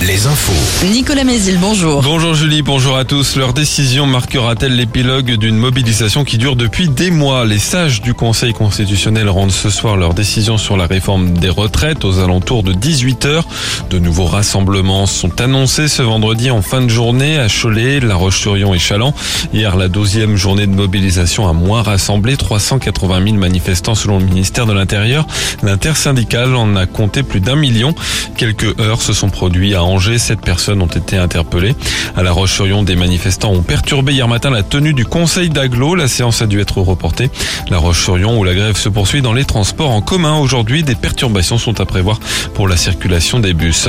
Les infos. Nicolas Mézil, bonjour. Bonjour Julie, bonjour à tous. Leur décision marquera-t-elle l'épilogue d'une mobilisation qui dure depuis des mois? Les sages du Conseil constitutionnel rendent ce soir leur décision sur la réforme des retraites aux alentours de 18h. De nouveaux rassemblements sont annoncés ce vendredi en fin de journée à Cholet, La Roche-sur-Yon et Chaland. Hier, la douzième journée de mobilisation a moins rassemblé 380 000 manifestants selon le ministère de l'Intérieur. L'intersyndicale en a compté plus d'un million. Quelques heures se sont produits à Angers. Sept personnes ont été interpellées. À La Roche-sur-Yon, des manifestants ont perturbé hier matin la tenue du Conseil d'Aglo. La séance a dû être reportée. La Roche-sur-Yon, où la grève se poursuit dans les transports en commun. Aujourd'hui, des perturbations sont à prévoir pour la circulation des bus.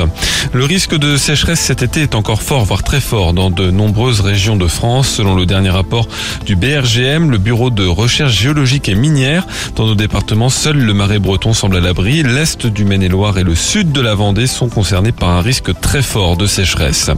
Le risque de sécheresse cet été est encore fort, voire très fort, dans de nombreuses régions de France. Selon le dernier rapport du BRGM, le Bureau de recherche géologique et minière, dans nos départements, seul le marais breton semble à l'abri. L'est du Maine-et-Loire et le sud de la Vendée sont concernés par un risque très fort de sécheresse.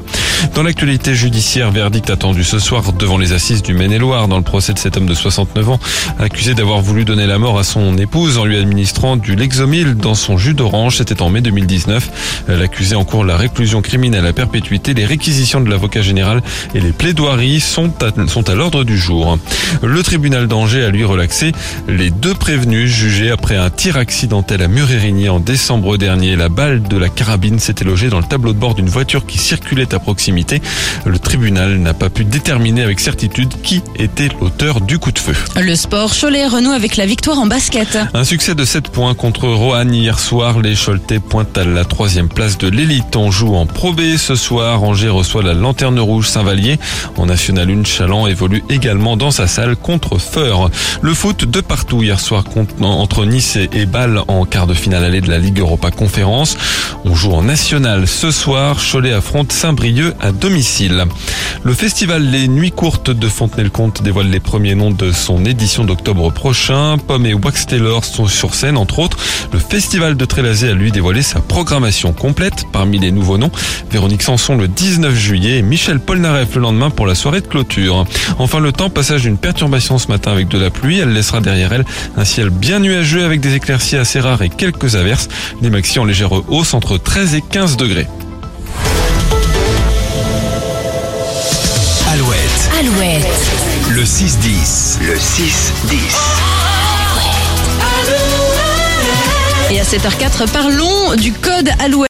Dans l'actualité judiciaire, verdict attendu ce soir devant les assises du Maine-et-Loire dans le procès de cet homme de 69 ans accusé d'avoir voulu donner la mort à son épouse en lui administrant du Lexomil dans son jus d'orange. C'était en mai 2019. L'accusé encourt la réclusion criminelle à perpétuité. Les réquisitions de l'avocat général et les plaidoiries sont sont à l'ordre du jour. Le tribunal d'Angers a lui relaxé les deux prévenus jugés après un tir accidentel à Murérigny en décembre dernier. La balle de la carabine s'était logée dans le tableau de bord d'une voiture qui circulait à proximité. Le tribunal n'a pas pu déterminer avec certitude qui était l'auteur du coup de feu. Le sport, Cholet renoue avec la victoire en basket. Un succès de 7 points contre Roanne hier soir. Les Choletais pointent à la troisième place de l'élite. On joue en Pro B ce soir. Angers reçoit la Lanterne Rouge Saint-Vallier. En National 1, Chaland évolue également dans sa salle contre Feur. Le foot de partout hier soir entre Nice et Bâle en quart de finale allée de la Ligue Europa Conférence. On joue en National ce soir. Cholet affronte Saint-Brieuc à domicile. Le festival Les Nuits Courtes de Fontenay-le-Comte dévoile les premiers noms de son édition d'octobre prochain. Pomme et Wax Taylor sont sur scène, entre autres. Le festival de Trélazé a lui dévoilé sa programmation complète. Parmi les nouveaux noms, Véronique Sanson le 19 juillet et Michel Polnareff le lendemain pour la soirée de clôture. Enfin, le temps, passage d'une perturbation ce matin avec de la pluie. Elle laissera derrière elle un ciel bien nuageux avec des éclaircies assez rares et quelques averses. Les maxi en légère hausse entre 13 et 15 degrés. Alouette. le 6-10. Le 6-10. Et à 7h04, parlons du code Alouette.